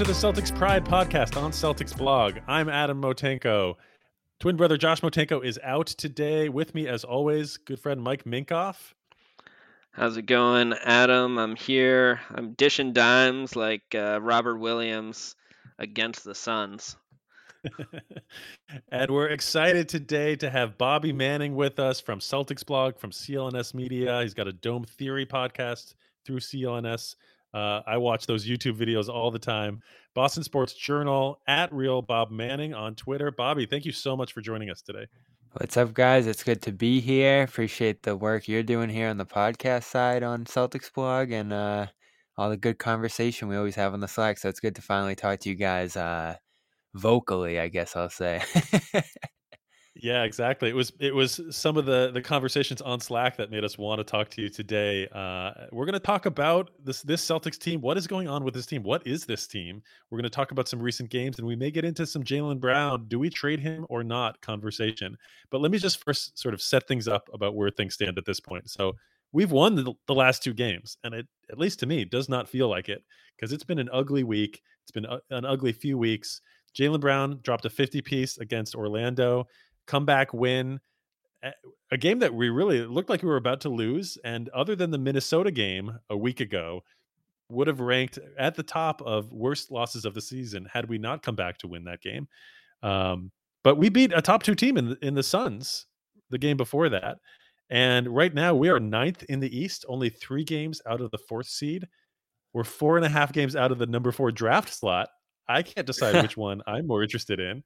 To the Celtics Pride podcast on Celtics blog. I'm Adam Motenko. Twin brother Josh Motenko is out today. With me, as always, good friend Mike Minkoff. How's it going, Adam? I'm here. I'm dishing dimes like uh, Robert Williams against the Suns. and we're excited today to have Bobby Manning with us from Celtics blog, from CLNS Media. He's got a Dome Theory podcast through CLNS. Uh, I watch those YouTube videos all the time. Boston Sports Journal at Real Bob Manning on Twitter. Bobby, thank you so much for joining us today. What's up, guys? It's good to be here. Appreciate the work you're doing here on the podcast side on Celtics blog and uh, all the good conversation we always have on the Slack. So it's good to finally talk to you guys uh, vocally, I guess I'll say. Yeah, exactly. It was it was some of the the conversations on Slack that made us want to talk to you today. Uh, we're going to talk about this this Celtics team. What is going on with this team? What is this team? We're going to talk about some recent games, and we may get into some Jaylen Brown. Do we trade him or not? Conversation. But let me just first sort of set things up about where things stand at this point. So we've won the, the last two games, and it at least to me does not feel like it because it's been an ugly week. It's been a, an ugly few weeks. Jaylen Brown dropped a 50 piece against Orlando comeback win, a game that we really looked like we were about to lose. And other than the Minnesota game a week ago, would have ranked at the top of worst losses of the season had we not come back to win that game. Um, but we beat a top two team in the, in the Suns the game before that. And right now we are ninth in the East, only three games out of the fourth seed. We're four and a half games out of the number four draft slot. I can't decide which one I'm more interested in.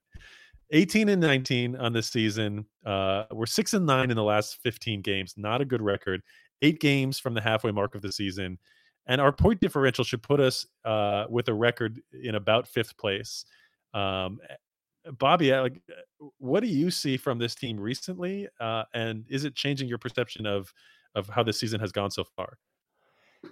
18 and 19 on this season. Uh, we're six and nine in the last 15 games. Not a good record. Eight games from the halfway mark of the season, and our point differential should put us uh, with a record in about fifth place. Um, eh, Bobby, like, eh, what do you see from this team recently, uh, and is it changing your perception of of how this season has gone so far?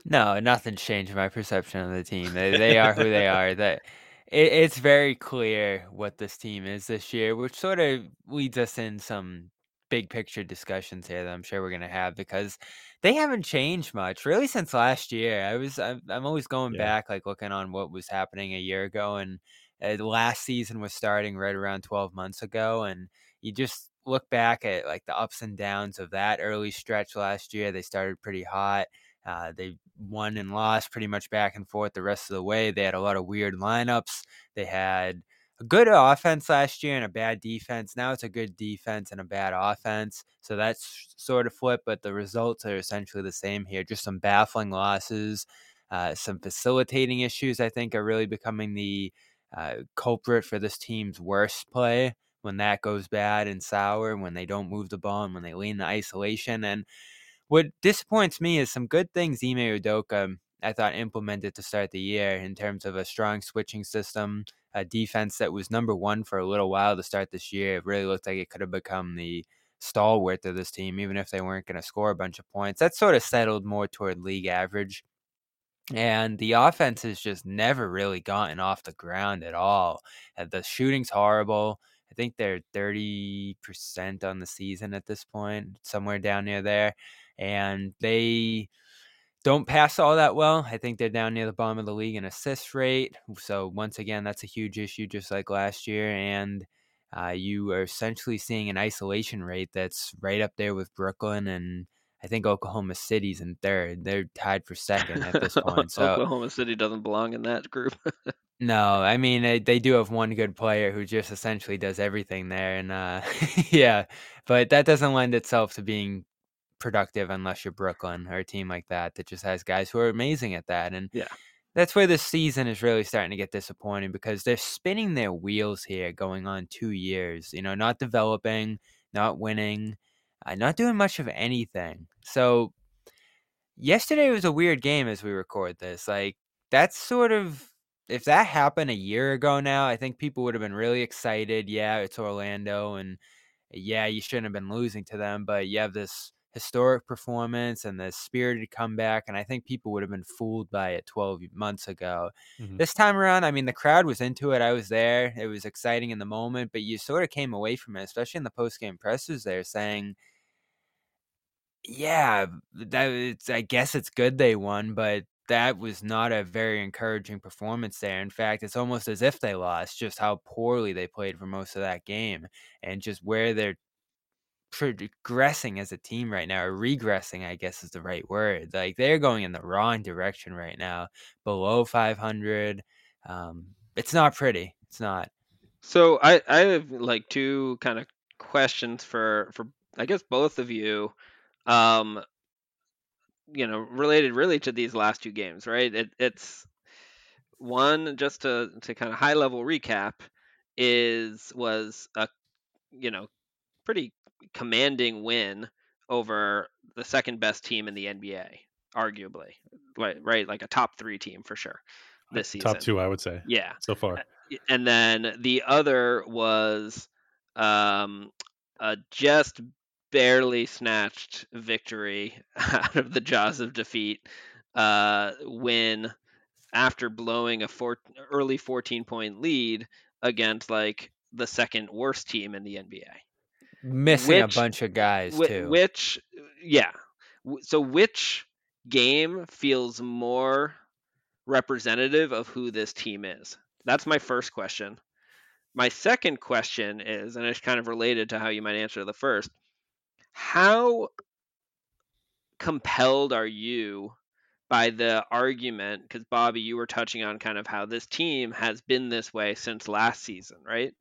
No, nothing's changed my perception of the team. They, they are who they are. That it, it's very clear what this team is this year, which sort of leads us in some big picture discussions here that I'm sure we're gonna have because they haven't changed much really since last year. I was I'm, I'm always going yeah. back like looking on what was happening a year ago and uh, last season was starting right around 12 months ago and you just look back at like the ups and downs of that early stretch last year. They started pretty hot uh, they won and lost pretty much back and forth the rest of the way. They had a lot of weird lineups. They had a good offense last year and a bad defense. Now it's a good defense and a bad offense. So that's sort of flipped, but the results are essentially the same here. Just some baffling losses, uh, some facilitating issues, I think, are really becoming the uh, culprit for this team's worst play when that goes bad and sour, when they don't move the ball and when they lean the isolation. And what disappoints me is some good things Ime Udoka I thought implemented to start the year in terms of a strong switching system, a defense that was number one for a little while to start this year. It really looked like it could have become the stalwart of this team, even if they weren't going to score a bunch of points. That sort of settled more toward league average. And the offense has just never really gotten off the ground at all. Uh, the shooting's horrible. I think they're 30% on the season at this point, somewhere down near there and they don't pass all that well. I think they're down near the bottom of the league in assist rate. So once again, that's a huge issue, just like last year. And uh, you are essentially seeing an isolation rate that's right up there with Brooklyn and I think Oklahoma City's in third. They're tied for second at this point. So Oklahoma City doesn't belong in that group. no, I mean they, they, do have one good player who just essentially does everything there, and uh, yeah, but that doesn't lend itself to being productive unless you're Brooklyn or a team like that that just has guys who are amazing at that. And yeah, that's where this season is really starting to get disappointing because they're spinning their wheels here going on two years, you know, not developing, not winning, uh, not doing much of anything. So yesterday was a weird game as we record this. Like, that's sort of if that happened a year ago now, I think people would have been really excited. Yeah, it's Orlando and yeah, you shouldn't have been losing to them, but you have this historic performance and the spirited comeback. And I think people would have been fooled by it 12 months ago. Mm-hmm. This time around, I mean, the crowd was into it. I was there. It was exciting in the moment, but you sort of came away from it, especially in the post game pressers there, saying, yeah, that it's, I guess it's good they won, but that was not a very encouraging performance there. In fact, it's almost as if they lost, just how poorly they played for most of that game and just where they're progressing as a team right now, or regressing, I guess is the right word. Like they're going in the wrong direction right now, below 500. Um, it's not pretty. It's not. So I I have like two kind of questions for for I guess both of you. Um, you know, related really to these last two games, right? It, it's one just to to kind of high level recap is was a you know pretty commanding win over the second best team in the NBA, arguably, right? Right, like a top three team for sure this season. Top two, I would say. Yeah, so far. And then the other was um, a just barely snatched victory out of the jaws of defeat uh, win after blowing a four, early 14 point lead against like the second worst team in the NBA. Missing which, a bunch of guys wh- too. Which, yeah. So which game feels more representative of who this team is? That's my first question. My second question is, and it's kind of related to how you might answer the first how compelled are you by the argument? Because Bobby, you were touching on kind of how this team has been this way since last season, right?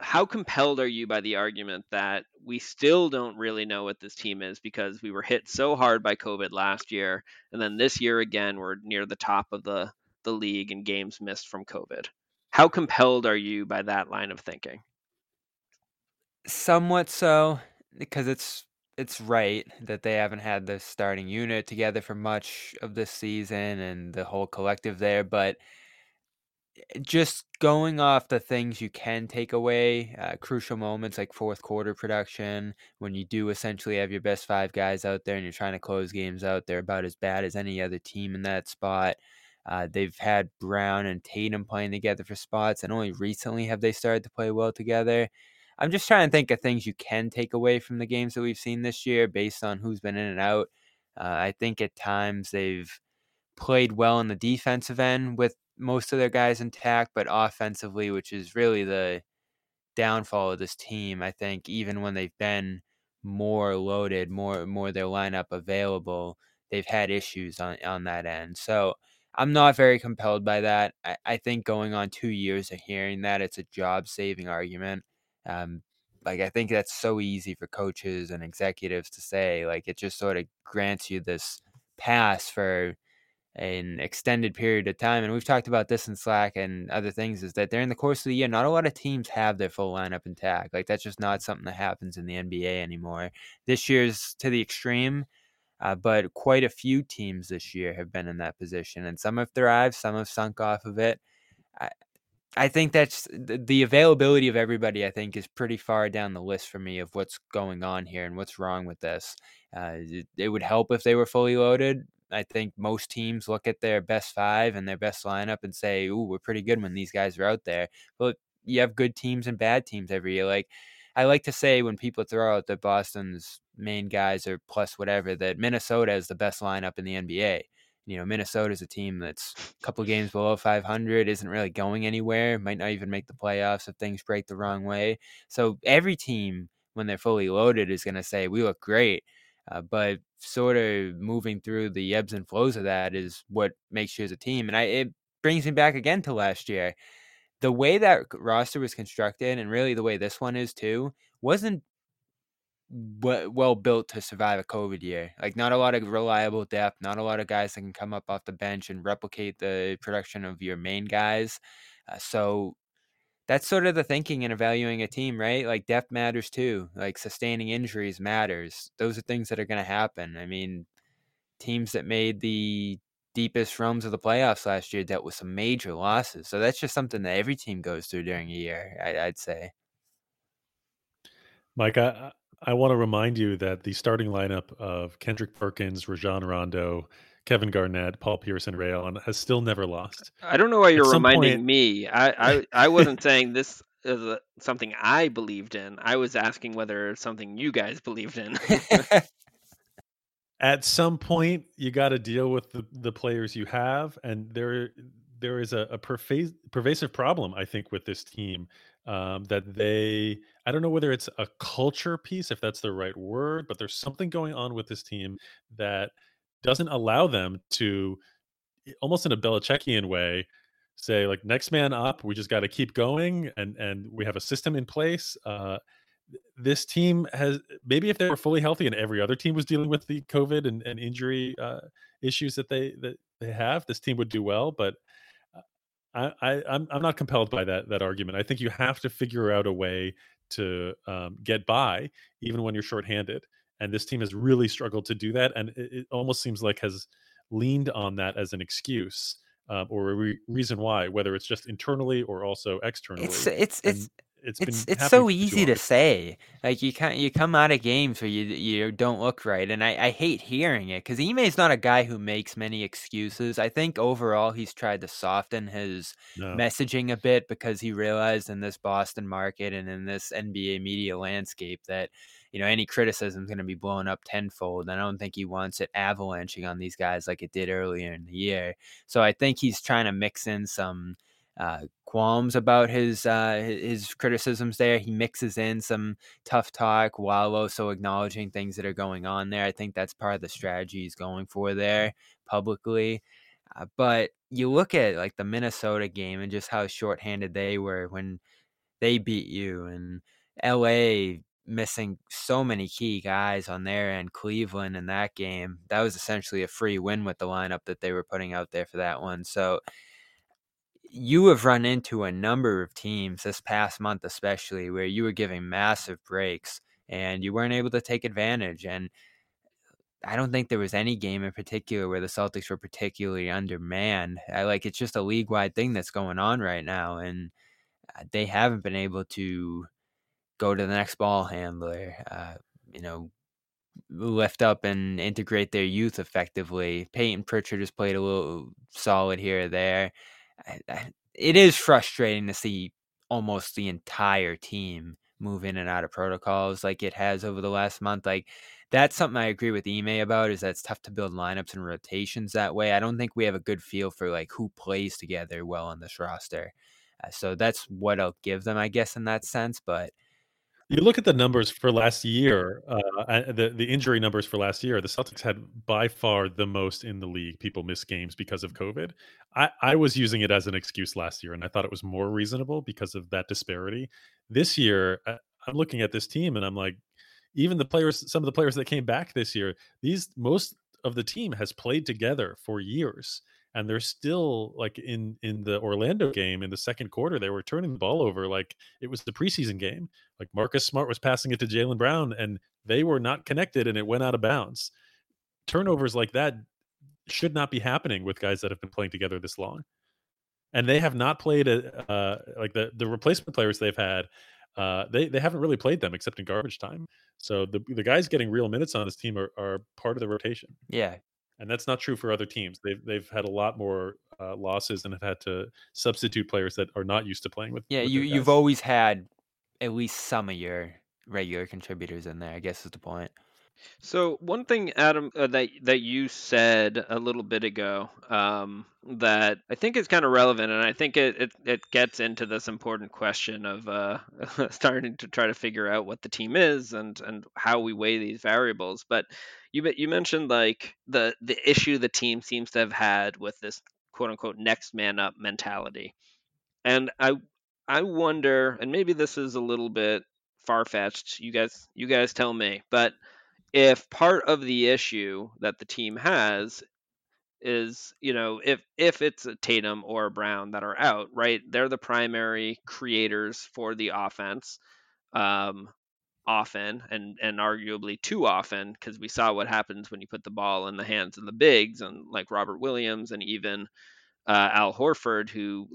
How compelled are you by the argument that we still don't really know what this team is because we were hit so hard by COVID last year, and then this year again we're near the top of the the league and games missed from COVID? How compelled are you by that line of thinking? Somewhat so because it's it's right that they haven't had the starting unit together for much of this season and the whole collective there, but just going off the things you can take away, uh, crucial moments like fourth quarter production, when you do essentially have your best five guys out there and you're trying to close games out, they're about as bad as any other team in that spot. Uh, they've had Brown and Tatum playing together for spots, and only recently have they started to play well together. I'm just trying to think of things you can take away from the games that we've seen this year based on who's been in and out. Uh, I think at times they've played well in the defensive end with most of their guys intact, but offensively, which is really the downfall of this team, I think even when they've been more loaded, more more their lineup available, they've had issues on on that end. So I'm not very compelled by that. I, I think going on two years of hearing that it's a job saving argument um, like I think that's so easy for coaches and executives to say. Like it just sort of grants you this pass for an extended period of time. And we've talked about this in Slack and other things is that during the course of the year, not a lot of teams have their full lineup intact. Like that's just not something that happens in the NBA anymore. This year's to the extreme. Uh, but quite a few teams this year have been in that position, and some have thrived, some have sunk off of it. I, I think that's the availability of everybody. I think is pretty far down the list for me of what's going on here and what's wrong with this. Uh, it, it, would help if they were fully loaded. I think most teams look at their best five and their best lineup and say, "Ooh, we're pretty good when these guys are out there." But you have good teams and bad teams every year. Like I like to say when people throw out that Boston's main guys are plus whatever, that Minnesota is the best lineup in the NBA you know, Minnesota is a team that's a couple games below 500, isn't really going anywhere, might not even make the playoffs if things break the wrong way. So every team, when they're fully loaded, is going to say, we look great. Uh, but sort of moving through the ebbs and flows of that is what makes you as a team. And I, it brings me back again to last year. The way that roster was constructed, and really the way this one is too, wasn't well built to survive a COVID year. Like not a lot of reliable depth, not a lot of guys that can come up off the bench and replicate the production of your main guys. Uh, so that's sort of the thinking in evaluating a team, right? Like depth matters too. Like sustaining injuries matters. Those are things that are going to happen. I mean, teams that made the deepest runs of the playoffs last year dealt with some major losses. So that's just something that every team goes through during a year. I, would say. Mike, I, I want to remind you that the starting lineup of Kendrick Perkins, Rajon Rondo, Kevin Garnett, Paul Pierce, and Ray Allen has still never lost. I don't know why you're reminding point... me. I, I, I wasn't saying this is a, something I believed in. I was asking whether it's something you guys believed in. at some point you got to deal with the, the players you have and there there is a, a pervasive, pervasive problem i think with this team um, that they i don't know whether it's a culture piece if that's the right word but there's something going on with this team that doesn't allow them to almost in a Belichickian way say like next man up we just got to keep going and and we have a system in place uh this team has maybe if they were fully healthy and every other team was dealing with the COVID and, and injury uh, issues that they that they have, this team would do well. But uh, I, I I'm I'm not compelled by that that argument. I think you have to figure out a way to um, get by even when you're shorthanded. And this team has really struggled to do that, and it, it almost seems like has leaned on that as an excuse. Um, or a re- reason why, whether it's just internally or also externally. It's it's and, it's it's it's it's so happening for too easy to say. Like you can't you come out of games where you you don't look right, and I, I hate hearing it because Ime's not a guy who makes many excuses. I think overall he's tried to soften his No. messaging a bit because he realized in this Boston market and in this NBA media landscape that you know any criticism is going to be blown up tenfold. And I don't think he wants it avalanching on these guys like it did earlier in the year. So I think he's trying to mix in some uh, qualms about his uh, his criticisms there. He mixes in some tough talk while also acknowledging things that are going on there. I think that's part of the strategy he's going for there publicly. Uh, but you look at like the Minnesota game and just how shorthanded they were when they beat you, and LA missing so many key guys on their end. Cleveland in that game, that was essentially a free win with the lineup that they were putting out there for that one. So you have run into a number of teams this past month, especially where you were giving massive breaks and you weren't able to take advantage. And I don't think there was any game in particular where the Celtics were particularly undermanned. I like it's just a league wide thing that's going on right now, and uh, they haven't been able to go to the next ball handler. Uh, you know, lift up and integrate their youth effectively. Peyton Pritchard has played a little solid here or there it is frustrating to see almost the entire team move in and out of protocols like it has over the last month. Like that's something I agree with Ime about is that it's tough to build lineups and rotations that way. I don't think we have a good feel for like who plays together well on this roster. Uh, so that's what I'll give them, I guess, in that sense. But you look at the numbers for last year, uh, the the injury numbers for last year. The Celtics had by far the most in the league. People miss games because of COVID. I, I was using it as an excuse last year, and I thought it was more reasonable because of that disparity. This year, I'm looking at this team, and I'm like, even the players, some of the players that came back this year, these most of the team has played together for years and they're still like in in the Orlando game in the second quarter they were turning the ball over like it was the preseason game like Marcus Smart was passing it to Jaylen Brown and they were not connected and it went out of bounds turnovers like that should not be happening with guys that have been playing together this long and they have not played a, uh, like the the replacement players they've had uh, they they haven't really played them except in garbage time. So the the guys getting real minutes on this team are, are part of the rotation. Yeah, and that's not true for other teams. They've they've had a lot more uh, losses and have had to substitute players that are not used to playing with. Yeah, with you you've always had at least some of your regular contributors in there. I guess is the point. So one thing, Adam, uh, that that you said a little bit ago, um, that I think is kind of relevant, and I think it, it, it gets into this important question of uh, starting to try to figure out what the team is and and how we weigh these variables. But you you mentioned like the the issue the team seems to have had with this quote unquote next man up mentality, and I I wonder, and maybe this is a little bit far fetched. You guys you guys tell me, but if part of the issue that the team has is you know if if it's a Tatum or a Brown that are out, right? They're the primary creators for the offense. Um, often and and arguably too often because we saw what happens when you put the ball in the hands of the bigs and like Robert Williams and even uh, Al Horford who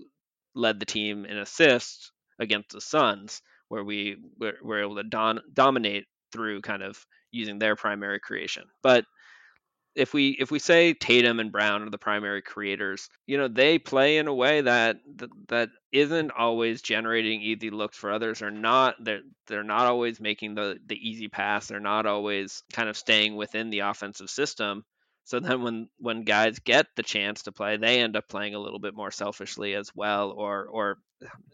led the team in assists against the Suns where we were, were able to don- dominate through kind of using their primary creation. But if we if we say Tatum and Brown are the primary creators, you know, they play in a way that that, that isn't always generating easy looks for others. Or not they're they're not always making the the easy pass, they're not always kind of staying within the offensive system. So then when when guys get the chance to play, they end up playing a little bit more selfishly as well or or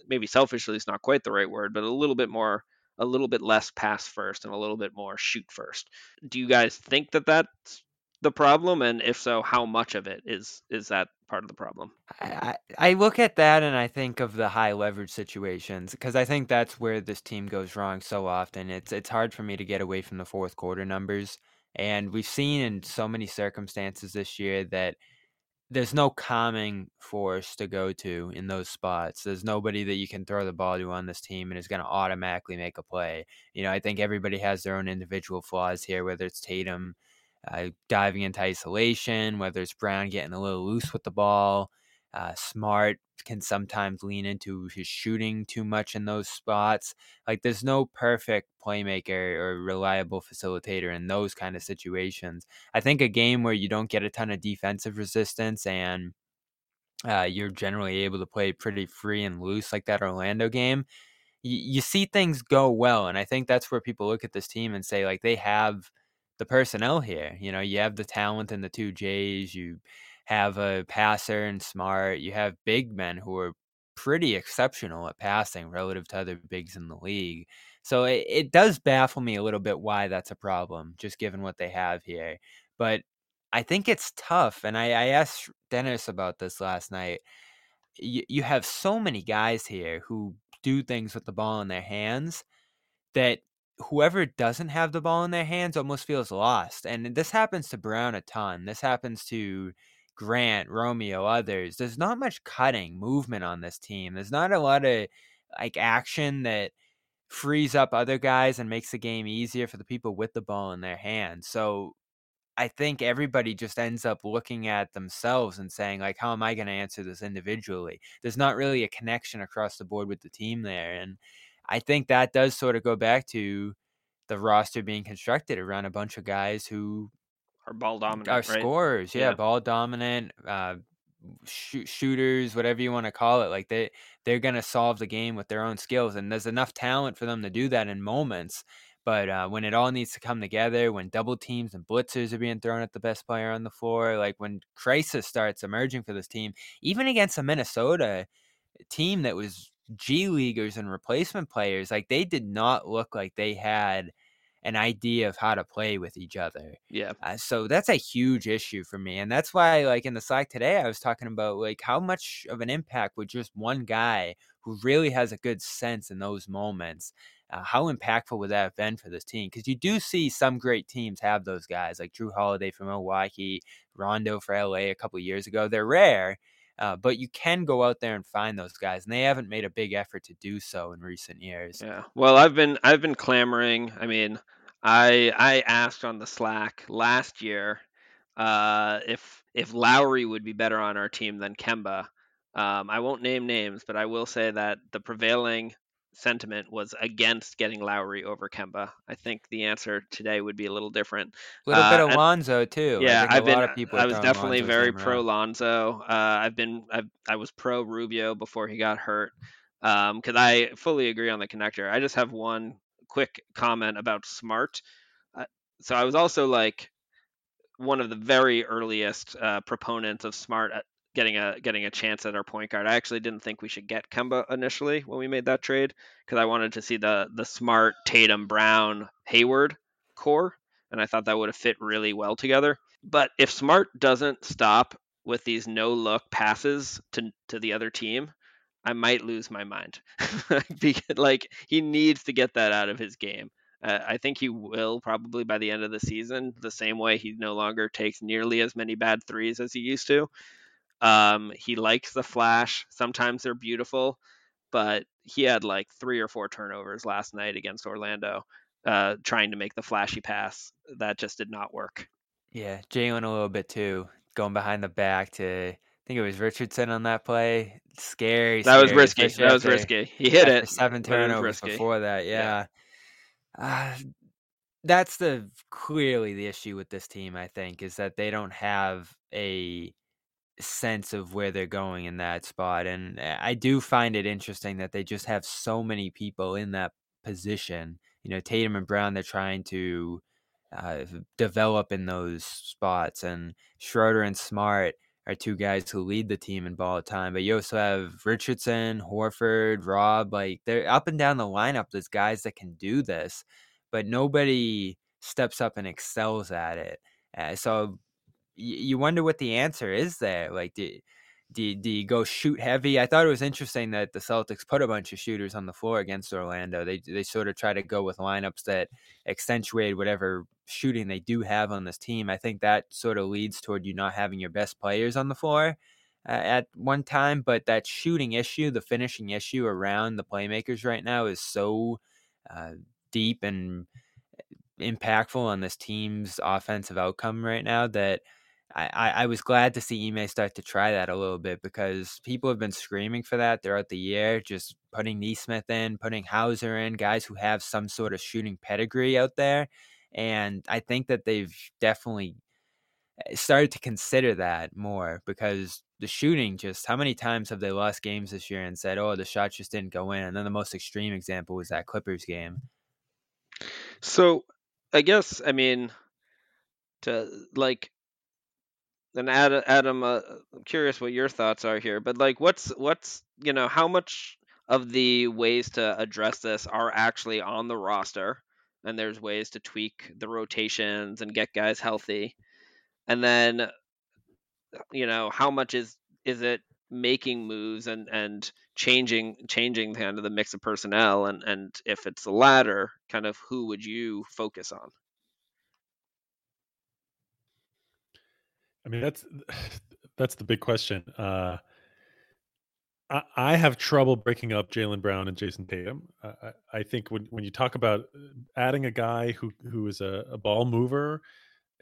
maybe selfishly is not quite the right word, but a little bit more a little bit less pass first and a little bit more shoot first. Do you guys think that that's the problem and if so how much of it is is that part of the problem I, I look at that and I think of the high leverage situations because I think that's where this team goes wrong so often. It's it's hard for me to get away from the fourth quarter numbers, and we've seen in so many circumstances this year that there's no calming force to go to in those spots. There's nobody that you can throw the ball to on this team and is going to automatically make a play. You know, I think everybody has their own individual flaws here, whether it's Tatum uh, diving into isolation, whether it's Brown getting a little loose with the ball. Uh, Smart can sometimes lean into his shooting too much in those spots. Like there's no perfect playmaker or reliable facilitator in those kind of situations. I think a game where you don't get a ton of defensive resistance and uh, you're generally able to play pretty free and loose like that Orlando game, you, you see things go well. And I think that's where people look at this team and say like they have – the personnel here. You know, you have the talent in the two J's. You have a passer and smart. You have big men who are pretty exceptional at passing relative to other bigs in the league. So it, it does baffle me a little bit why that's a problem, just given what they have here. But I think it's tough. And I, I asked Dennis about this last night. You, you have so many guys here who do things with the ball in their hands that whoever doesn't have the ball in their hands almost feels lost. And this happens to Brown a ton. This happens to Grant, Romeo, others. There's not much cutting movement on this team. There's not a lot of like action that frees up other guys and makes the game easier for the people with the ball in their hands. So I think everybody just ends up looking at themselves and saying like how am I going to answer this individually? There's not really a connection across the board with the team there and I think that does sort of go back to the roster being constructed around a bunch of guys who are ball dominant, are right? scorers. Yeah, yeah, ball dominant, uh, sh- shooters, whatever you want to call it. Like they they're gonna solve the game with their own skills, and there's enough talent for them to do that in moments. But uh, when it all needs to come together, when double teams and blitzers are being thrown at the best player on the floor, like when crisis starts emerging for this team, even against a Minnesota team that was G leaguers and replacement players, like they did not look like they had an idea of how to play with each other. Yeah. Uh, so that's a huge issue for me. And that's why, like in the Slack today, I was talking about like how much of an impact would just one guy who really has a good sense in those moments, uh, how impactful would that have been for this team? Because you do see some great teams have those guys, like Jrue Holiday from Milwaukee, Rondo for LA a couple years ago. They're rare. Uh, but you can go out there and find those guys, and they haven't made a big effort to do so in recent years. Yeah. Well, I've been I've been clamoring. I mean, I I asked on the Slack last year uh, if if Lowry would be better on our team than Kemba. Um, I won't name names, but I will say that the prevailing sentiment was against getting Lowry over Kemba. I think the answer today would be a little different. A little uh, bit of Lonzo too. Yeah, I've been. I was definitely Lonzo's very pro Lonzo. Uh, I've been. I've, I was pro Rubio before he got hurt. Because um, I fully agree on the connector. I just have one quick comment about Smart. Uh, so I was also like one of the very earliest uh, proponents of Smart getting a getting a chance at our point guard. I actually didn't think we should get Kemba initially when we made that trade because I wanted to see the the smart Tatum Brown Hayward core, and I thought that would have fit really well together. But if Smart doesn't stop with these no look passes to to the other team, I might lose my mind. like he needs to get that out of his game. Uh, I think he will probably by the end of the season, the same way he no longer takes nearly as many bad threes as he used to. Um, he likes the flash. Sometimes they're beautiful, but he had like three or four turnovers last night against Orlando, uh, trying to make the flashy pass. That just did not work. Yeah, Jaylen a little bit too, going behind the back to. I think it was Richardson on that play. Scary. That scary, was risky. That was risky. He hit it. Seven turnovers before that. Yeah. yeah. Uh, that's the clearly the issue with this team. I think is that they don't have a sense of where they're going in that spot, and eh, I do find it interesting that they just have so many people in that position. You know, Tatum and Brown, they're trying to uh, develop in those spots, and Schroeder and Smart are two guys who lead the team in ball time. But you also have Richardson, Horford, Rob. Like they're up and down the lineup. There's guys that can do this, but nobody steps up and excels at it. Uh, so you wonder what the answer is there. Like, do, do, do you go shoot heavy? I thought it was interesting that the Celtics put a bunch of shooters on the floor against Orlando. They they sort of try to go with lineups that accentuate whatever shooting they do have on this team. I think that sort of leads toward you not having your best players on the floor uh, at one time. But that shooting issue, the finishing issue around the playmakers right now is so uh, deep and impactful on this team's offensive outcome right now that I, I was glad to see Ime start to try that a little bit because people have been screaming for that throughout the year, just putting Nesmith in, putting Hauser in, guys who have some sort of shooting pedigree out there. And I think that they've definitely eh, started to consider that more because the shooting just how many times have they lost games this year and said, oh, the shot just didn't go in? And then the most extreme example was that Clippers game. So I guess, I mean, to like, then Adam, Adam uh, I'm curious what your thoughts are here. But like, what's what's you know how much of the ways to address this are actually on the roster, and there's ways to tweak the rotations and get guys healthy, and then you know how much is is it making moves and and changing changing kind of the mix of personnel? And and if it's the latter kind of who would you focus on I mean, that's that's the big question. Uh, I, I have trouble breaking up Jaylen Brown and Jayson Tatum. I, I, think when when you talk about uh, adding a guy who who is a, a ball mover,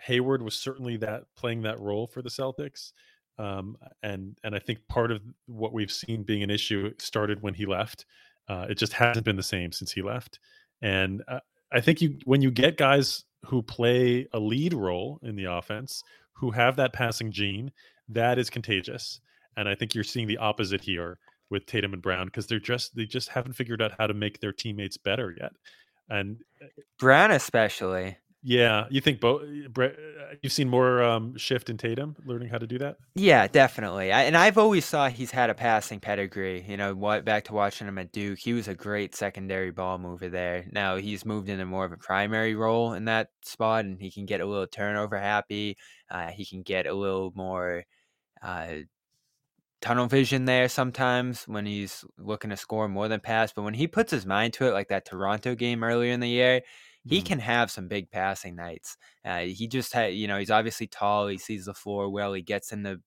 Hayward was certainly that playing that role for the Celtics. Um, and and I think part of what we've seen being an issue started when he left. Uh, it just hasn't been the same since he left. And uh, I think you when you get guys who play a lead role in the offense, who have that passing gene, that is contagious. And I think you're seeing the opposite here with Tatum and Brown because they're just they just haven't figured out how to make their teammates better yet. And uh, Brown especially. Yeah, you think both? Uh, you've seen more um, shift in Tatum learning how to do that. Yeah, definitely. I, and I've always thought he's had a passing pedigree. You know, what back to watching him at Duke, he was a great secondary ball mover there. Now he's moved into more of a primary role in that spot, and he can get a little turnover happy. Uh, he can get a little more uh, tunnel vision there sometimes when he's looking to score more than pass. But when he puts his mind to it, like that Toronto game earlier in the year he mm-hmm. can have some big passing nights. Uh, he just had, you know, he's obviously tall. He sees the floor well. He gets in the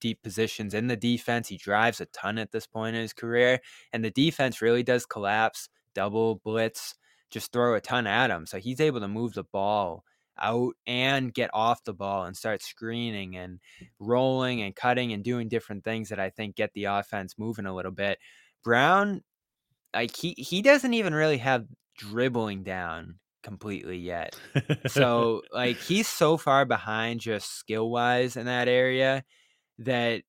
deep positions in the defense. He drives a ton at this point in his career, and the defense really does collapse, double blitz, just throw a ton at him. So he's able to move the ball out and get off the ball and start screening and rolling and cutting and doing different things that I think get the offense moving a little bit. Brown, like he he doesn't even really have dribbling down completely yet. so like he's so far behind just skill wise in that area that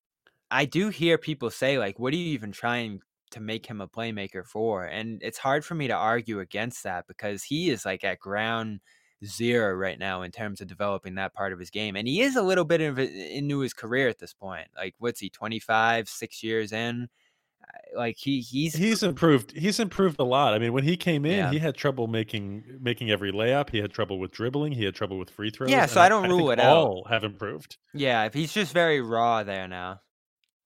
I do hear people say like what are you even trying to make him a playmaker for? And it's hard for me to argue against that because he is like at ground zero right now in terms of developing that part of his game. And he is a little bit of into his career at this point. Like what's he 25, 6 years in? Like he he's he's improved he's improved a lot. I mean when he came in yeah. he had trouble making making every layup. He had trouble with dribbling. He had trouble with free throws. Yeah so i don't I, rule I it all out have improved. Yeah if he's just very raw there now.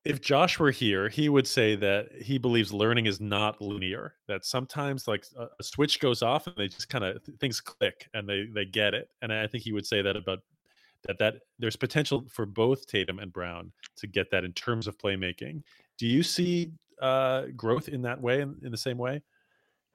If josh were here he would say that he believes learning is not linear that sometimes like a, a switch goes off and they just kind of things click and they they get it. And i think he would say that about that that there's potential for both Tatum and Brown to get that in terms of playmaking. Do you see uh, growth in that way, in, in the same way?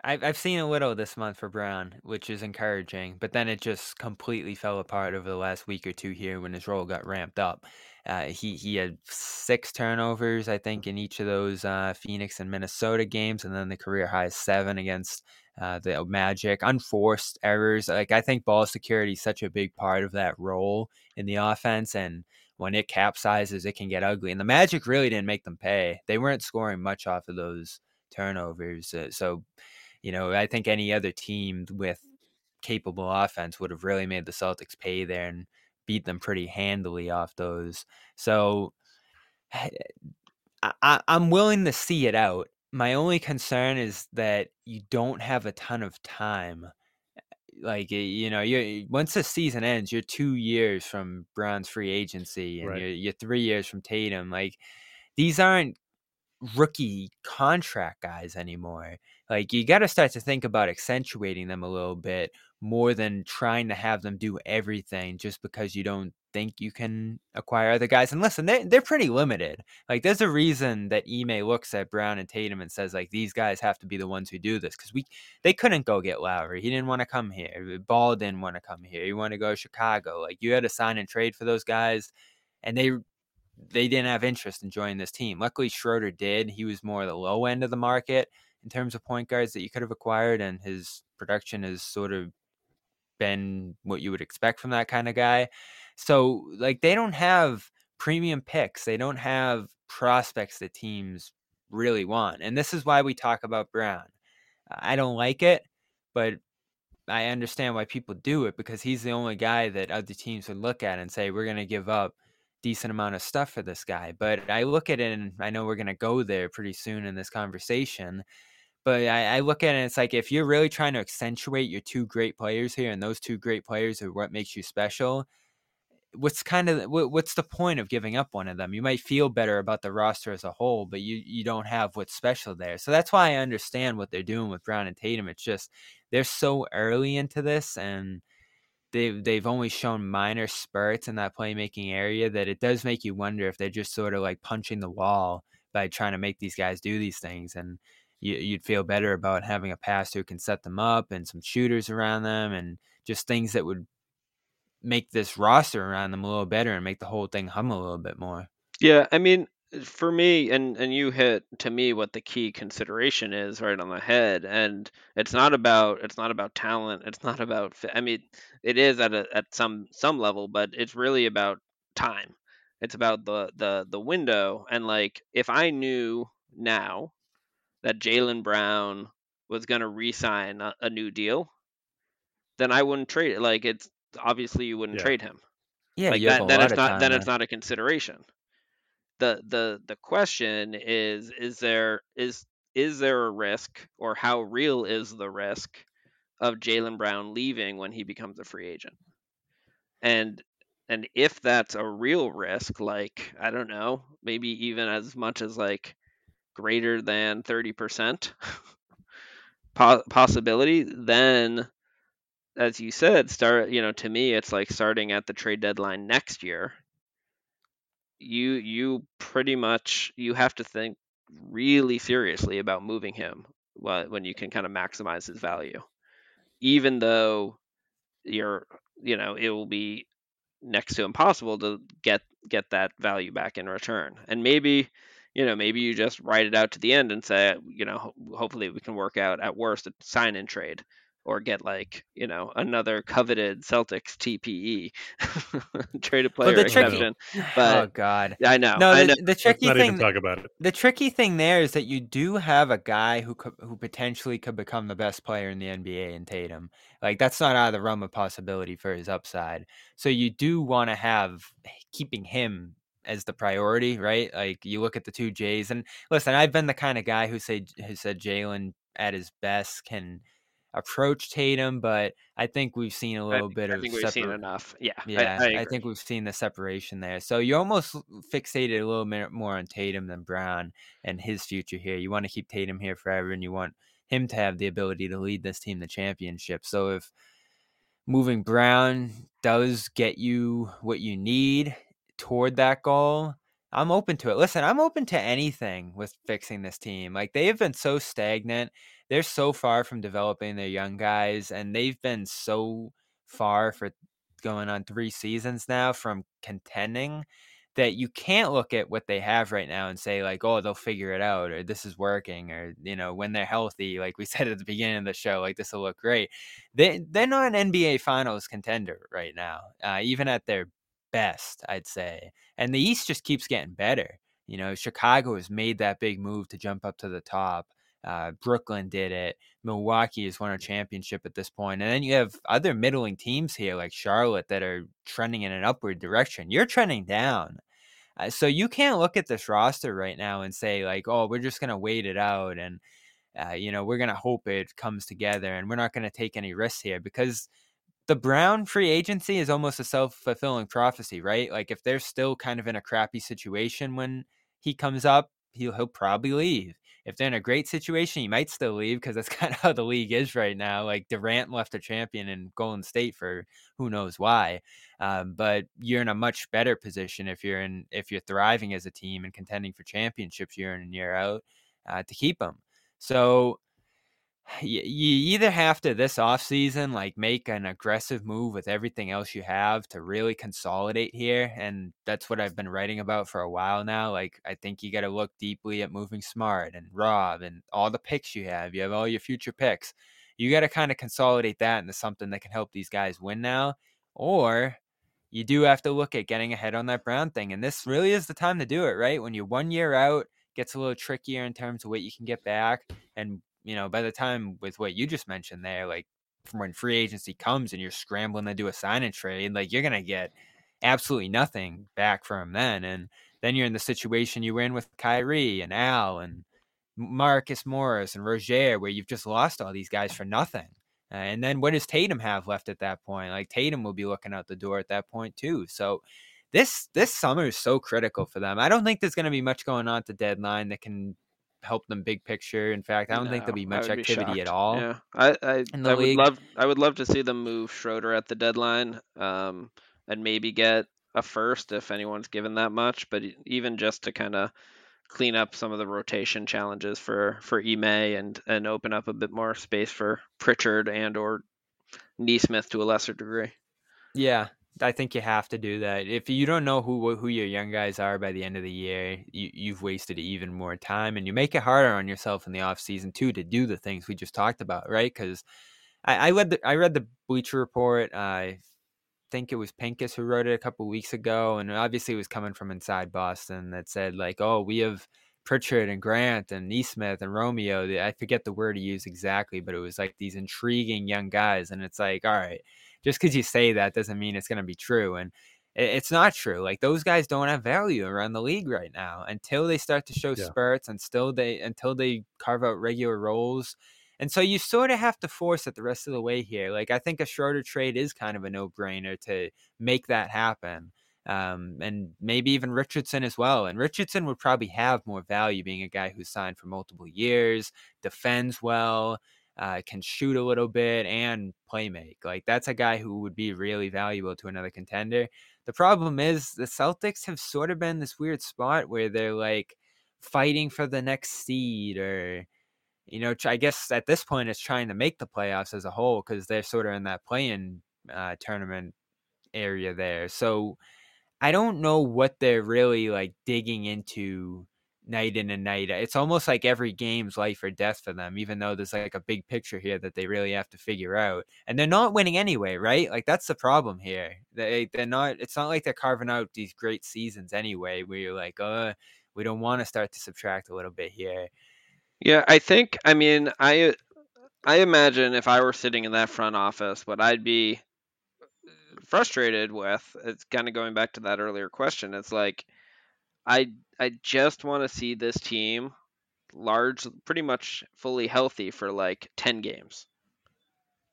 I've I've seen a little this month for Brown, which is encouraging. But then it just completely fell apart over the last week or two here when his role got ramped up. Uh, he he had six turnovers, I think, in each of those uh, Phoenix and Minnesota games, and then the career high seven against uh, the magic, unforced errors. Like I think ball security is such a big part of that role in the offense, and when it capsizes, it can get ugly. And the Magic really didn't make them pay. They weren't scoring much off of those turnovers. Uh, so, you know, I think any other team with capable offense would have really made the Celtics pay there and beat them pretty handily off those. So, I, I'm willing to see it out. My only concern is that you don't have a ton of time. Like you know, you once the season ends, you're two years from Brown's free agency, and right. you're, you're three years from Tatum. Like these aren't rookie contract guys anymore. Like you got to start to think about accentuating them a little bit more than trying to have them do everything just because you don't think you can acquire other guys. And listen, they're, they're pretty limited. Like there's a reason that Ime looks at Brown and Tatum and says like these guys have to be the ones who do this because we they couldn't go get Lowry. He didn't want to come here. Ball didn't want to come here. He wanted to go to Chicago. Like you had to sign and trade for those guys, and they they didn't have interest in joining this team. Luckily, Schroeder did. He was more the low end of the market in terms of point guards that you could have acquired, and his production has sort of been what you would expect from that kind of guy. So, like, they don't have premium picks. They don't have prospects that teams really want. And this is why we talk about Brown. I don't like it, but I understand why people do it because he's the only guy that other teams would look at and say, we're going to give up decent amount of stuff for this guy. But I look at it and I know we're going to go there pretty soon in this conversation. But I, I, look at it it's like if you're really trying to accentuate your two great players here and those two great players are what makes you special, what's kind of what's the point of giving up one of them? You might feel better about the roster as a whole, but you you don't have what's special there. So that's why I understand what they're doing with Brown and Tatum. It's just they're so early into this and they've they've only shown minor spurts in that playmaking area that it does make you wonder if they're just sort of like punching the wall by trying to make these guys do these things and you, would feel better about having a passer who can set them up and some shooters around them and just things that would make this roster around them a little better and make the whole thing hum a little bit more. Yeah, I mean, for me, and and you hit to me what the key consideration is right on the head, and it's not about it's not about talent, it's not about. I mean, it is at a, at some some level, but it's really about time. It's about the the the window, and like if I knew now that Jaylen Brown was going to re-sign a, a, new deal, then I wouldn't trade it. Like it's obviously you wouldn't yeah. trade him. Yeah, like that, then it's not then it's not a consideration. The the the question is is there is is there a risk or how real is the risk of Jaylen Brown leaving when he becomes a free agent? And and if that's a real risk, like I don't know, maybe even as much as like greater than 30% possibility, then as you said, start, you know, to me it's like starting at the trade deadline next year. You you pretty much you have to think really seriously about moving him when you can kind of maximize his value. Even though you're, you know, it will be next to impossible to get get that value back in return. And maybe you know, maybe you just write it out to the end and say, you know, hopefully we can work out at worst a sign in trade or get like, you know, another coveted Celtics TPE trade a player but exception. Tricky, but oh god, I know. No, the, I know. the tricky Let's thing. talk about it. The tricky thing there is that you do have a guy who could, who potentially could become the best player in the NBA in Tatum. Like that's not out of the realm of possibility for his upside. So you do want to have keeping him as the priority, right? Like you look at the two Jays, and listen, I've been the kind of guy who say who said Jaylen at his best can approach Tatum, but I think we've seen a little I, bit I of. think we've seen enough. Yeah, yeah. I, I, think we've seen the separation there. So you almost fixated a little bit more on Tatum than Brown and his future here. You want to keep Tatum here forever, and you want him to have the ability to lead this team to championship. So if moving Brown does get you what you need toward that goal, I'm open to it. Listen, I'm open to anything with fixing this team. Like they have been so stagnant. They're so far from developing their young guys, and they've been so far for going on three seasons now from contending that you can't look at what they have right now and say like, oh, they'll figure it out or this is working or you know when they're healthy, like we said at the beginning of the show, like this will look great. They they're not an NBA Finals contender right now, uh, even at their best, I'd say. And the East just keeps getting better. You know, Chicago has made that big move to jump up to the top. Uh, Brooklyn did it. Milwaukee has won a championship at this point. And then you have other middling teams here like Charlotte that are trending in an upward direction. You're trending down. Uh, so you can't look at this roster right now and say, like, oh, we're just going to wait it out and, uh, you know, we're going to hope it comes together and we're not going to take any risks here because the Brown free agency is almost a self fulfilling prophecy, right? Like, if they're still kind of in a crappy situation when he comes up, he'll, he'll probably leave if they're in a great situation, he might still leave because that's kind of how the league is right now. Like Durant left a champion in Golden State for who knows why. Um, but you're in a much better position if you're in if you're thriving as a team and contending for championships year in and year out uh, to keep them. So you, either have to this offseason like make an aggressive move with everything else you have to really consolidate here and that's what I've been writing about for a while now like I think you got to look deeply at moving smart and Rob and all the picks you have you have all your future picks. You got to kind of consolidate that into something that can help these guys win now or you do have to look at getting ahead on that Brown thing and this really is the time to do it right? When you're one year out gets a little trickier in terms of what you can get back and you know, by the time with what you just mentioned there, like from when free agency comes and you're scrambling to do a sign and trade, like you're gonna get absolutely nothing back from then. And then you're in the situation you were in with Kyrie and Al and Marcus Morris and Roger, where you've just lost all these guys for nothing. and then what does Tatum have left at that point? Like Tatum will be looking out the door at that point too. So this this summer is so critical for them. I don't think there's going to be much going on at the deadline that can help them big picture. In fact, I don't no, think there'll be much activity be at all. Yeah, I I, I would love I would love to see them move Schroeder at the deadline, um, and maybe get a first if anyone's given that much. But even just to kind of clean up some of the rotation challenges for for Ime and and open up a bit more space for Pritchard and or Nesmith to a lesser degree. Yeah, I think you have to do that. If you don't know who who your young guys are by the end of the year, you, you've wasted even more time, and you make it harder on yourself in the off season too to do the things we just talked about, right? Because I, I, read the I read the Bleacher Report. I think it was Pincus who wrote it a couple weeks ago, and obviously it was coming from inside Boston that said like, "Oh, we have." Pritchard and Grant and Nesmith and Romeo. I forget the word he used exactly, but it was like these intriguing young guys. And it's like, all right, just because you say that doesn't mean it's going to be true. And it's not true. Like those guys don't have value around the league right now until they start to show yeah. spurts and still they until they carve out regular roles. And so you sort of have to force it the rest of the way here. Like I think a Schroeder trade is kind of a no brainer to make that happen. Um, and maybe even Richardson as well. And Richardson would probably have more value being a guy who's signed for multiple years, defends well, uh, can shoot a little bit and play make. Like that's a guy who would be really valuable to another contender. The problem is the Celtics have sort of been this weird spot where they're like fighting for the next seed or you know, I guess at this point it's trying to make the playoffs as a whole because they're sort of in that playing uh, tournament area there. So I don't know what they're really like digging into night in and night. It's almost like every game's life or death for them, even though there's like a big picture here that they really have to figure out. And they're not winning anyway, right? Like that's the problem here. They they're not. It's not like they're carving out these great seasons anyway, where you're like, uh, we don't want to start to subtract a little bit here. Yeah, I think. I mean, I I imagine if I were sitting in that front office, what I'd be frustrated with, it's kind of going back to that earlier question. It's like I I just want to see this team large pretty much fully healthy for like 10 games.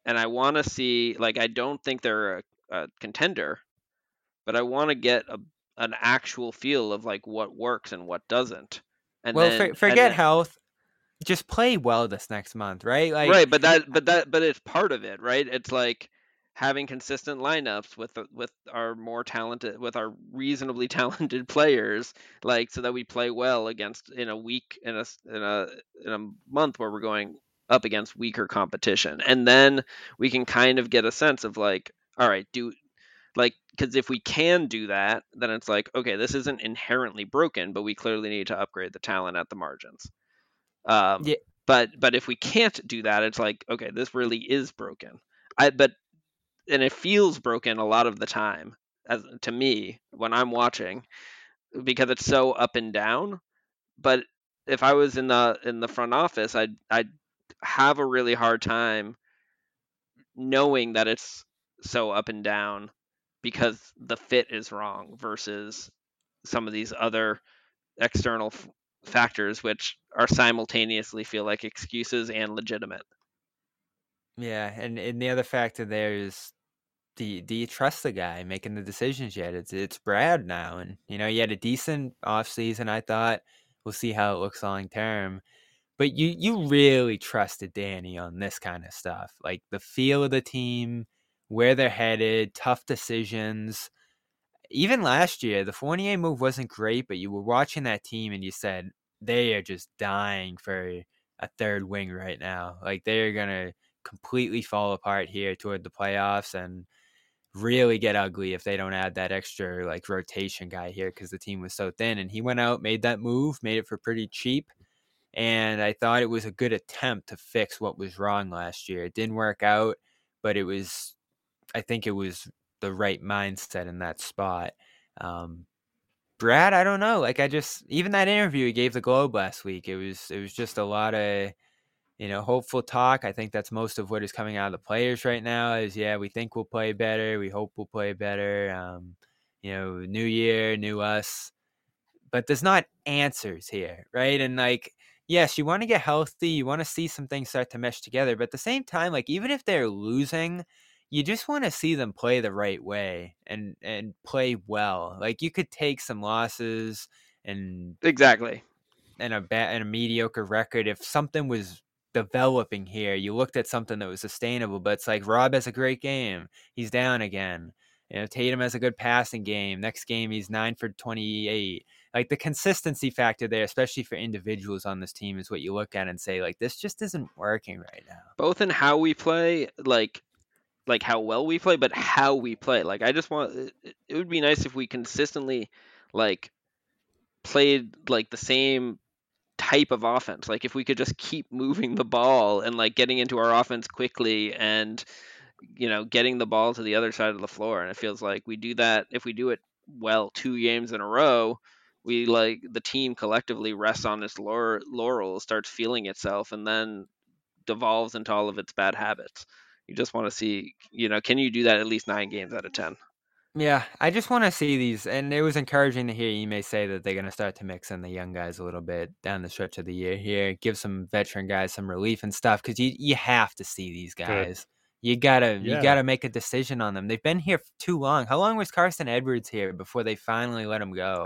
And I want to see like I don't think they're a, a contender, but I want to get a, an actual feel of like what works and what doesn't. And well, then, for, forget then, health. Just play well this next month, right? Like Right, but that but that but it's part of it, right? It's like having consistent lineups with with our more talented with our reasonably talented players like so that we play well against in a week in a in a in a month where we're going up against weaker competition and then we can kind of get a sense of like all right do like because if we can do that, then it's like, okay, this isn't inherently broken, but we clearly need to upgrade the talent at the margins. Um, yeah. But but if we can't do that, it's like, okay, this really is broken. I but and it feels broken a lot of the time as to me when I'm watching because it's so up and down. But if I was in the in the front office, I'd I'd have a really hard time knowing that it's so up and down because the fit is wrong versus some of these other external f- factors which are simultaneously feel like excuses and legitimate. Yeah, and, and the other factor there is do you, do you trust the guy making the decisions yet? It's it's Brad now, and you know he had a decent off season. I thought we'll see how it looks long term, but you you really trusted Danny on this kind of stuff, like the feel of the team, where they're headed, tough decisions. Even last year, the Fournier move wasn't great, but you were watching that team and you said they are just dying for a third wing right now. Like they are gonna completely fall apart here toward the playoffs and really get ugly if they don't add that extra like rotation guy here because the team was so thin. And he went out, made that move, made it for pretty cheap. And I thought it was a good attempt to fix what was wrong last year. It didn't work out, but it was I think it was the right mindset in that spot. Um, Brad, I don't know. Like I just even that interview he gave the Globe last week, it was it was just a lot of you know hopeful talk. I think that's most of what is coming out of the players right now. Is yeah, we think we'll play better. We hope we'll play better. Um, you know, new year, new us. But there's not answers here, right? And like yes, you want to get healthy, you want to see some things start to mesh together, but at the same time, like even if they're losing, you just want to see them play the right way and and play well. Like you could take some losses and exactly and a bad and a mediocre record if something was developing here. You looked at something that was sustainable, but it's like Rob has a great game. He's down again. You know, Tatum has a good passing game. Next game, he's nine for 28. Like the consistency factor there, especially for individuals on this team, is what you look at and say, like, this just isn't working right now. Both in how we play, like like how well we play, but how we play. Like I just want it would be nice if we consistently like played like the same type of offense. Like if we could just keep moving the ball and like getting into our offense quickly and you know getting the ball to the other side of the floor. And it feels like we do that if we do it well two games in a row. We like the team collectively rests on its laurel, laurel starts feeling itself, and then devolves into all of its bad habits. You just want to see, you know, can you do that at least nine games out of ten? Yeah, I just want to see these, and it was encouraging to hear you may say that they're going to start to mix in the young guys a little bit down the stretch of the year here, give some veteran guys some relief and stuff because you you have to see these guys. Good. You gotta yeah. you gotta make a decision on them. They've been here for too long. How long was Carson Edwards here before they finally let him go?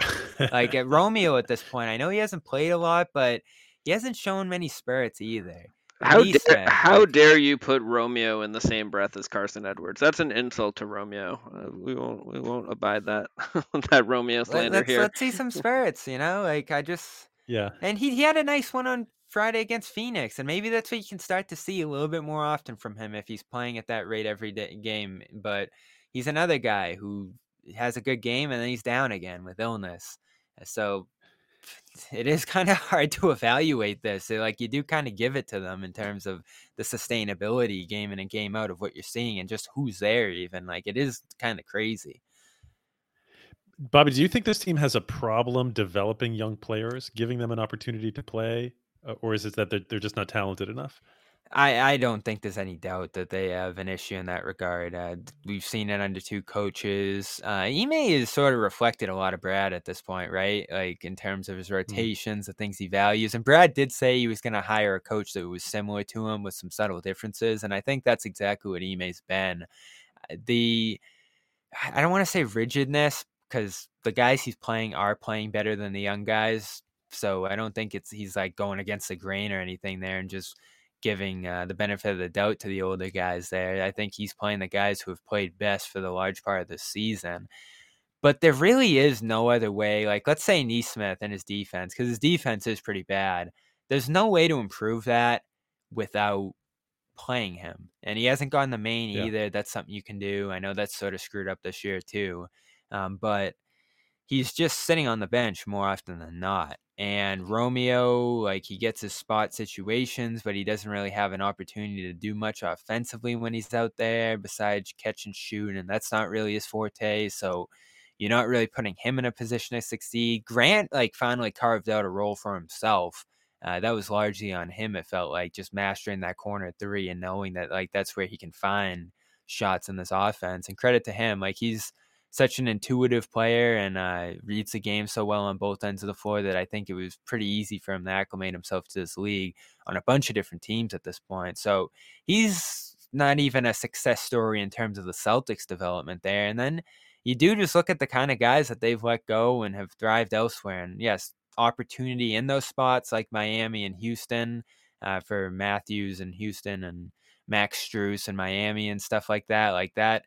like at Romeo at this point, I know he hasn't played a lot, but he hasn't shown many spurts either. How dare, how dare you put Romeo in the same breath as Carson Edwards? That's an insult to Romeo. Uh, we won't we won't abide that that Romeo slander let's, here. Let's see some spirits, you know. Like I just yeah. And he he had a nice one on Friday against Phoenix, and maybe that's what you can start to see a little bit more often from him if he's playing at that rate every day, game. But he's another guy who has a good game and then he's down again with illness. So it is kind of hard to evaluate this. Like you do kind of give it to them in terms of the sustainability game in and game out of what you're seeing and just who's there even. Like it is kind of crazy. Bobby, do you think this team has a problem developing young players, giving them an opportunity to play, uh, or is it that they're, they're just not talented enough? I, I don't think there's any doubt that they have an issue in that regard. Uh, we've seen it under two coaches. Uh, Ime has sort of reflected a lot of Brad at this point, right? Like in terms of his mm-hmm. rotations, mm. the things he values. And Brad did say he was going to hire a coach that was similar to him with some subtle differences. And I think that's exactly what Ime's been. Uh, the I don't want to say rigidness because the guys he's playing are playing better than the young guys. So I don't think it's he's like going against the grain or anything there and just giving uh, the benefit of the doubt to the older guys there. I think he's playing the guys who have played best for the large part of the season. But there really is no other way. Like, let's say Nesmith and his defense, because his defense is pretty bad. There's no way to improve that without playing him, and he hasn't gone the Maine Yeah. either. That's something you can do. I know that's sort of screwed up this year too, um, but he's just sitting on the bench more often than not. And Romeo, like he gets his spot situations, but he doesn't really have an opportunity to do much offensively when he's out there besides catch and shoot, and that's not really his forte. So you're not really putting him in a position to succeed. Grant like finally carved out a role for himself. Uh, that was largely on him. It felt like just mastering that corner three and knowing that like that's where he can find shots in this offense. And credit to him, like he's such an intuitive player and uh, reads the game so well on both ends of the floor that I think it was pretty easy for him to acclimate himself to this league on a bunch of different teams at this point. So he's not even a success story in terms of the Celtics development there. And then you do just look at the kind of guys that they've let go and have thrived elsewhere. And yes, opportunity in those spots like Miami and Houston uh, for Mathews and Houston and Max Strus and Miami and stuff like that. Like that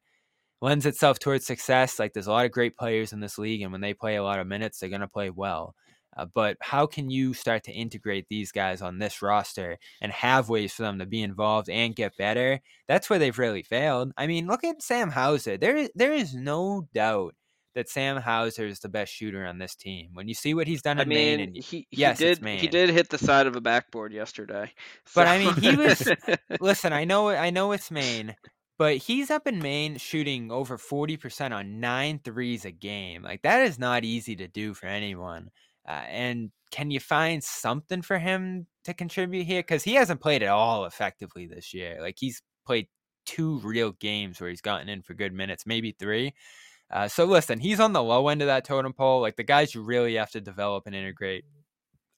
lends itself towards success. Like there's a lot of great players in this league, and when they play a lot of minutes, they're going to play well. Uh, but how can you start to integrate these guys on this roster and have ways for them to be involved and get better? That's where they've really failed. I mean, look at Sam Hauser. There, there is no doubt that Sam Hauser is the best shooter on this team. When you see what he's done I in mean, Maine, and he, he yes, did he did hit the side of a backboard yesterday. But, I mean, he was- listen, I know, I know it's Maine, but he's up in Maine shooting over 40% on nine threes a game. Like that is not easy to do for anyone. Uh, and can you find something for him to contribute here? Because he hasn't played at all effectively this year. Like he's played two real games where he's gotten in for good minutes, maybe three. Uh, so listen, he's on the low end of that totem pole. Like the guys you really have to develop and integrate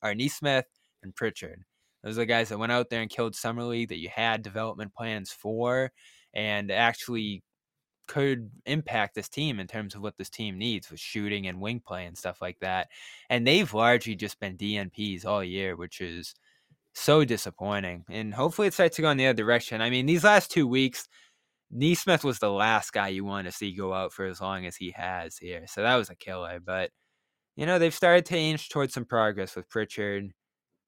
are Nesmith and Pritchard. Those are the guys that went out there and killed summer league that you had development plans for, and actually could impact this team in terms of what this team needs with shooting and wing play and stuff like that. And they've largely just been DNPs all year, which is so disappointing. And hopefully it starts to go in the other direction. I mean, these last two weeks, Nesmith was the last guy you want to see go out for as long as he has here. So that was a killer. But, you know, they've started to inch towards some progress with Pritchard,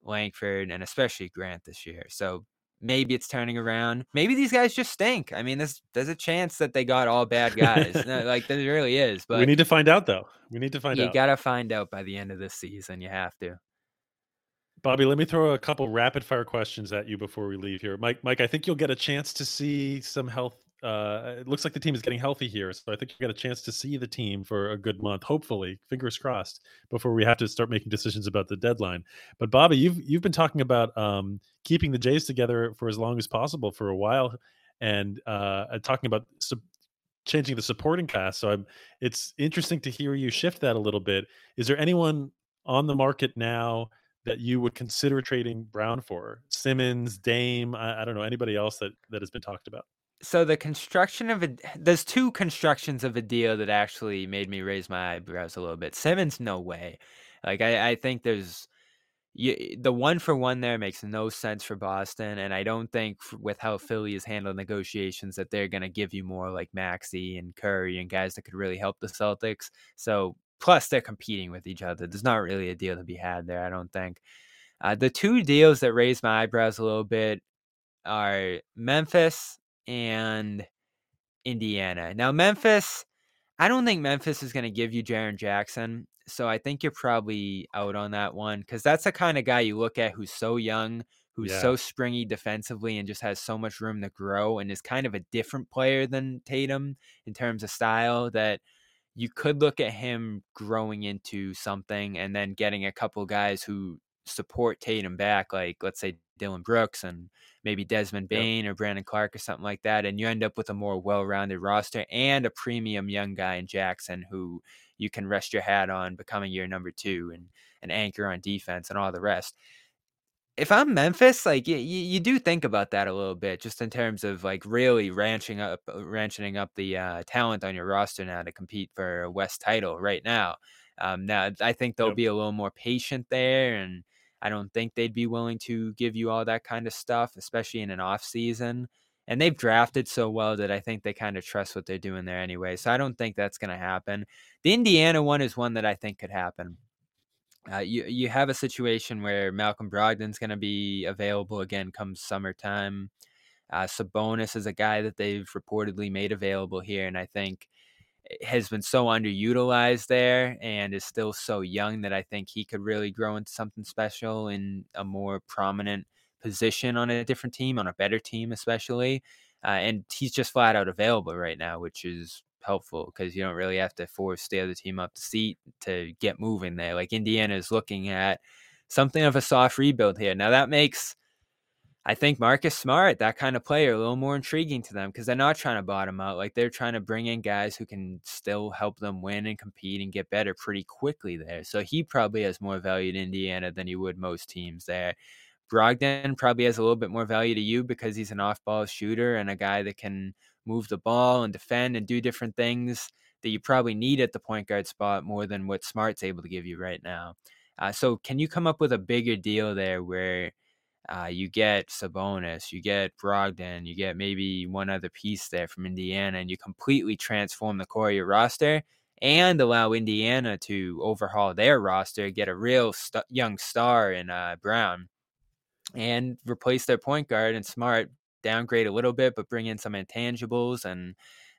Langford, and especially Grant this year. So maybe it's turning around. Maybe these guys just stink. I mean, there's there's a chance that they got all bad guys. No, like there really is. But we need to find out though. We need to find you out. You gotta find out by the end of this season. You have to. Bobby, let me throw a couple rapid fire questions at you before we leave here. Mike, Mike, I think you'll get a chance to see some health. Uh, it looks like the team is getting healthy here, so I think you got a chance to see the team for a good month. Hopefully, fingers crossed, before we have to start making decisions about the deadline. But Bobby, you've you've been talking about um, keeping the Jays together for as long as possible for a while, and uh, talking about su- changing the supporting cast. So I'm, it's interesting to hear you shift that a little bit. Is there anyone on the market now? that you would consider trading Brown for? Simmons, Dame, I, I, don't know anybody else that that has been talked about. So the construction of a there's two constructions of a deal that actually made me raise my eyebrows a little bit. Simmons, no way. Like I, I think there's you, the one for one there makes no sense for Boston, and I don't think with how Philly has handled negotiations that they're going to give you more like Maxey and Curry and guys that could really help the Celtics. So plus they're competing with each other. There's not really a deal to be had there, I don't think. Uh, the two deals that raise my eyebrows a little bit are Memphis and Indiana. Now, Memphis, I don't think Memphis is going to give you Jaren Jackson. So I think you're probably out on that one because that's the kind of guy you look at who's so young, who's Yeah. so springy defensively, and just has so much room to grow and is kind of a different player than Tatum in terms of style that you could look at him growing into something and then getting a couple guys who support Tatum back, like let's say Dillon Brooks and maybe Desmond Yep. Bane or Brandon Clarke or something like that, and you end up with a more well-rounded roster and a premium young guy in Jackson who you can rest your hat on becoming your number two and an anchor on defense and all the rest. If I'm Memphis, like you, you do think about that a little bit, just in terms of like really ranching up, ranching up the uh, talent on your roster now to compete for a West title right now. Um, now I think they'll Yep. be a little more patient there, and I don't think they'd be willing to give you all that kind of stuff, especially in an off season. And they've drafted so well that I think they kind of trust what they're doing there anyway. So I don't think that's going to happen. The Indiana one is one that I think could happen. Uh, you you have a situation where Malcolm Brogdon's going to be available again come summertime. Uh, Sabonis is a guy that they've reportedly made available here, and I think has been so underutilized there and is still so young that I think he could really grow into something special in a more prominent position on a different team, on a better team, especially. Uh, and he's just flat out available right now, which is helpful because you don't really have to force the other team up the seat to get moving there. Like Indiana is looking at something of a soft rebuild here. Now that makes I think Marcus Smart, that kind of player, a little more intriguing to them because they're not trying to bottom out. Like they're trying to bring in guys who can still help them win and compete and get better pretty quickly there. So he probably has more value to Indiana than he would most teams there. Brogdon probably has a little bit more value to you because he's an off ball shooter and a guy that can move the ball and defend and do different things that you probably need at the point guard spot more than what Smart's able to give you right now. Uh, so can you come up with a bigger deal there where uh, you get Sabonis, you get Brogdon, you get maybe one other piece there from Indiana, and you completely transform the core of your roster and allow Indiana to overhaul their roster, get a real st- young star in uh, Brown, and replace their point guard and Smart, downgrade a little bit, but bring in some intangibles and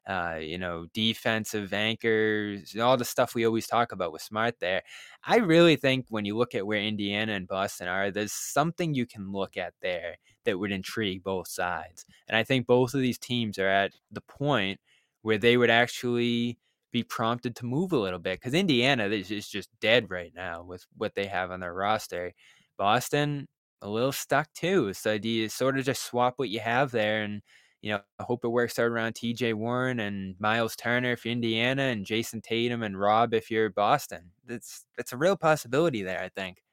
uh, you know, defensive anchors, all the stuff we always talk about with Smart there. I really think when you look at where Indiana and Boston are, there's something you can look at there that would intrigue both sides. And I think both of these teams are at the point where they would actually be prompted to move a little bit because Indiana is just dead right now with what they have on their roster. Boston, a little stuck too. So do you sort of just swap what you have there and you know, I hope it works out around TJ Warren and Miles Turner if you're Indiana and Jayson Tatum and Rob if you're Boston. It's it's a real possibility there, I think.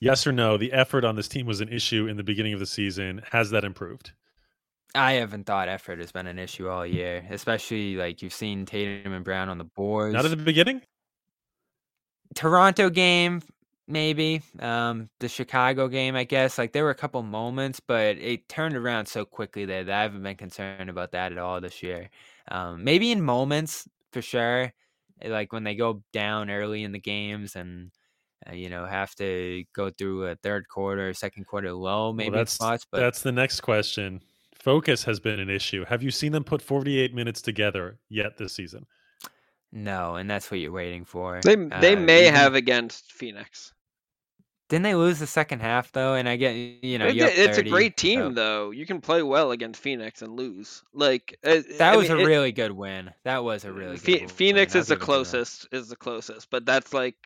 Yes or no, the effort on this team was an issue in the beginning of the season. Has that improved? I haven't thought effort has been an issue all year, especially like you've seen Tatum and Brown on the boards. Not at the beginning? Toronto game, maybe um, the Chicago game, I guess. Like there were a couple moments, but it turned around so quickly there that I haven't been concerned about that at all this year. Um, maybe in moments for sure, eh, like when they go down early in the games and uh, you know have to go through a third quarter, second quarter low, maybe well, that's, spots. But that's the next question. Focus has been an issue. Have you seen them put 48 minutes together yet this season? No, and that's what you're waiting for. They they uh, may have against Phoenix. Didn't they lose the second half though? And I get you know it, it's 30, a great team so. though. You can play well against Phoenix and lose. Like uh, that I was mean, a really good win. That was a really good Phoenix win. is the closest. Is the closest, but that's like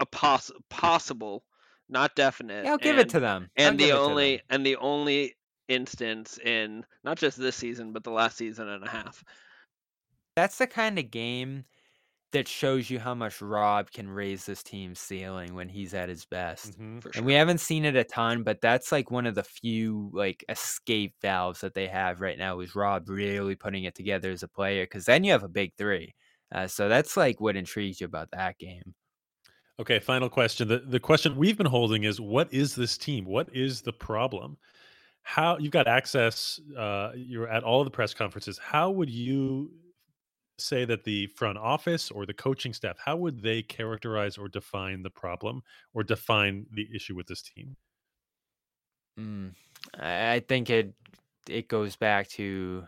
a poss- possible, not definite. Yeah, I'll give and, it to them. I'll and the only and the only instance in not just this season but the last season and a half. That's the kind of game that shows you how much Rob can raise this team's ceiling when he's at his best. Mm-hmm, and we haven't seen it a ton, but that's like one of the few like escape valves that they have right now is Rob really putting it together as a player because then you have a big three. Uh, so that's like what intrigues you about that game. Okay, final question. The the question we've been holding is what is this team? What is the problem? How you've got access, uh, you're at all the press conferences. How would you say that the front office or the coaching staff, how would they characterize or define the problem or define the issue with this team? Mm, I think it it goes back to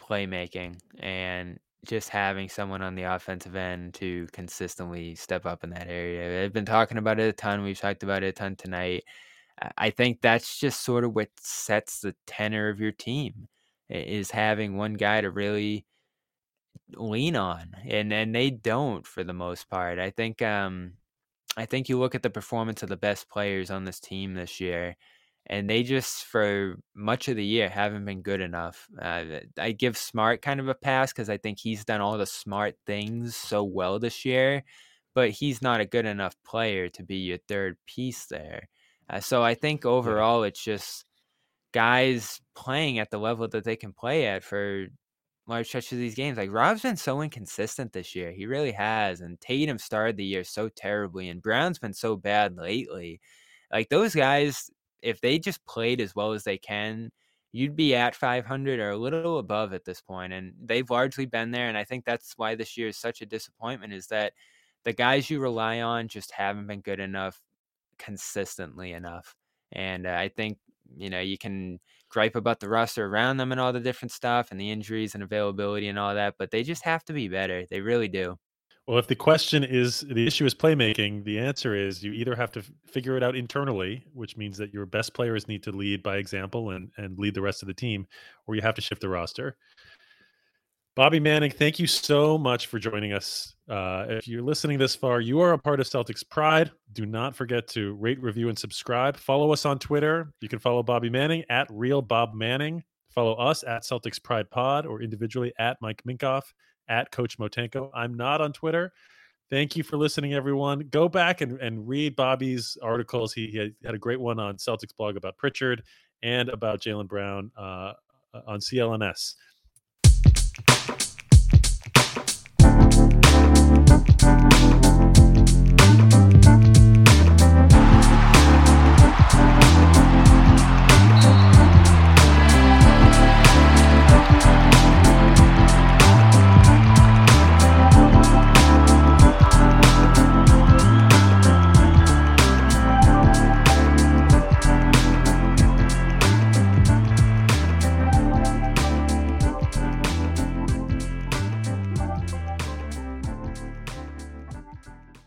playmaking and just having someone on the offensive end to consistently step up in that area. I've been talking about it a ton. We've talked about it a ton tonight. I think that's just sort of what sets the tenor of your team is having one guy to really lean on, and and they don't for the most part. I think um, I think you look at the performance of the best players on this team this year, and they just for much of the year haven't been good enough. Uh, I give Smart kind of a pass because I think he's done all the smart things so well this year, but he's not a good enough player to be your third piece there. Uh, so I think overall it's just guys playing at the level that they can play at for large stretches of these games. Like Rob's been so inconsistent this year. He really has. And Tatum started the year so terribly, and Brown's been so bad lately. Like those guys, if they just played as well as they can, you'd be at 500 or a little above at this point. And they've largely been there. And I think that's why this year is such a disappointment is that the guys you rely on just haven't been good enough consistently enough. And uh, I think you know, you can gripe about the roster around them and all the different stuff and the injuries and availability and all that, but they just have to be better. They really do. Well, if the question is the issue is playmaking, the answer is you either have to f- figure it out internally, which means that your best players need to lead by example and and lead the rest of the team, or you have to shift the roster. Bobby Manning, thank you so much for joining us. Uh, if you're listening this far, you are a part of Celtics Pride. Do not forget to rate, review, and subscribe. Follow us on Twitter. You can follow Bobby Manning at Real Bob Manning. Follow us at Celtics Pride Pod or individually at Mike Minkoff, at Coach Motenko. I'm not on Twitter. Thank you for listening, everyone. Go back and, and read Bobby's articles. He, he had a great one on Celtics blog about Pritchard and about Jaylen Brown uh, on CLNS.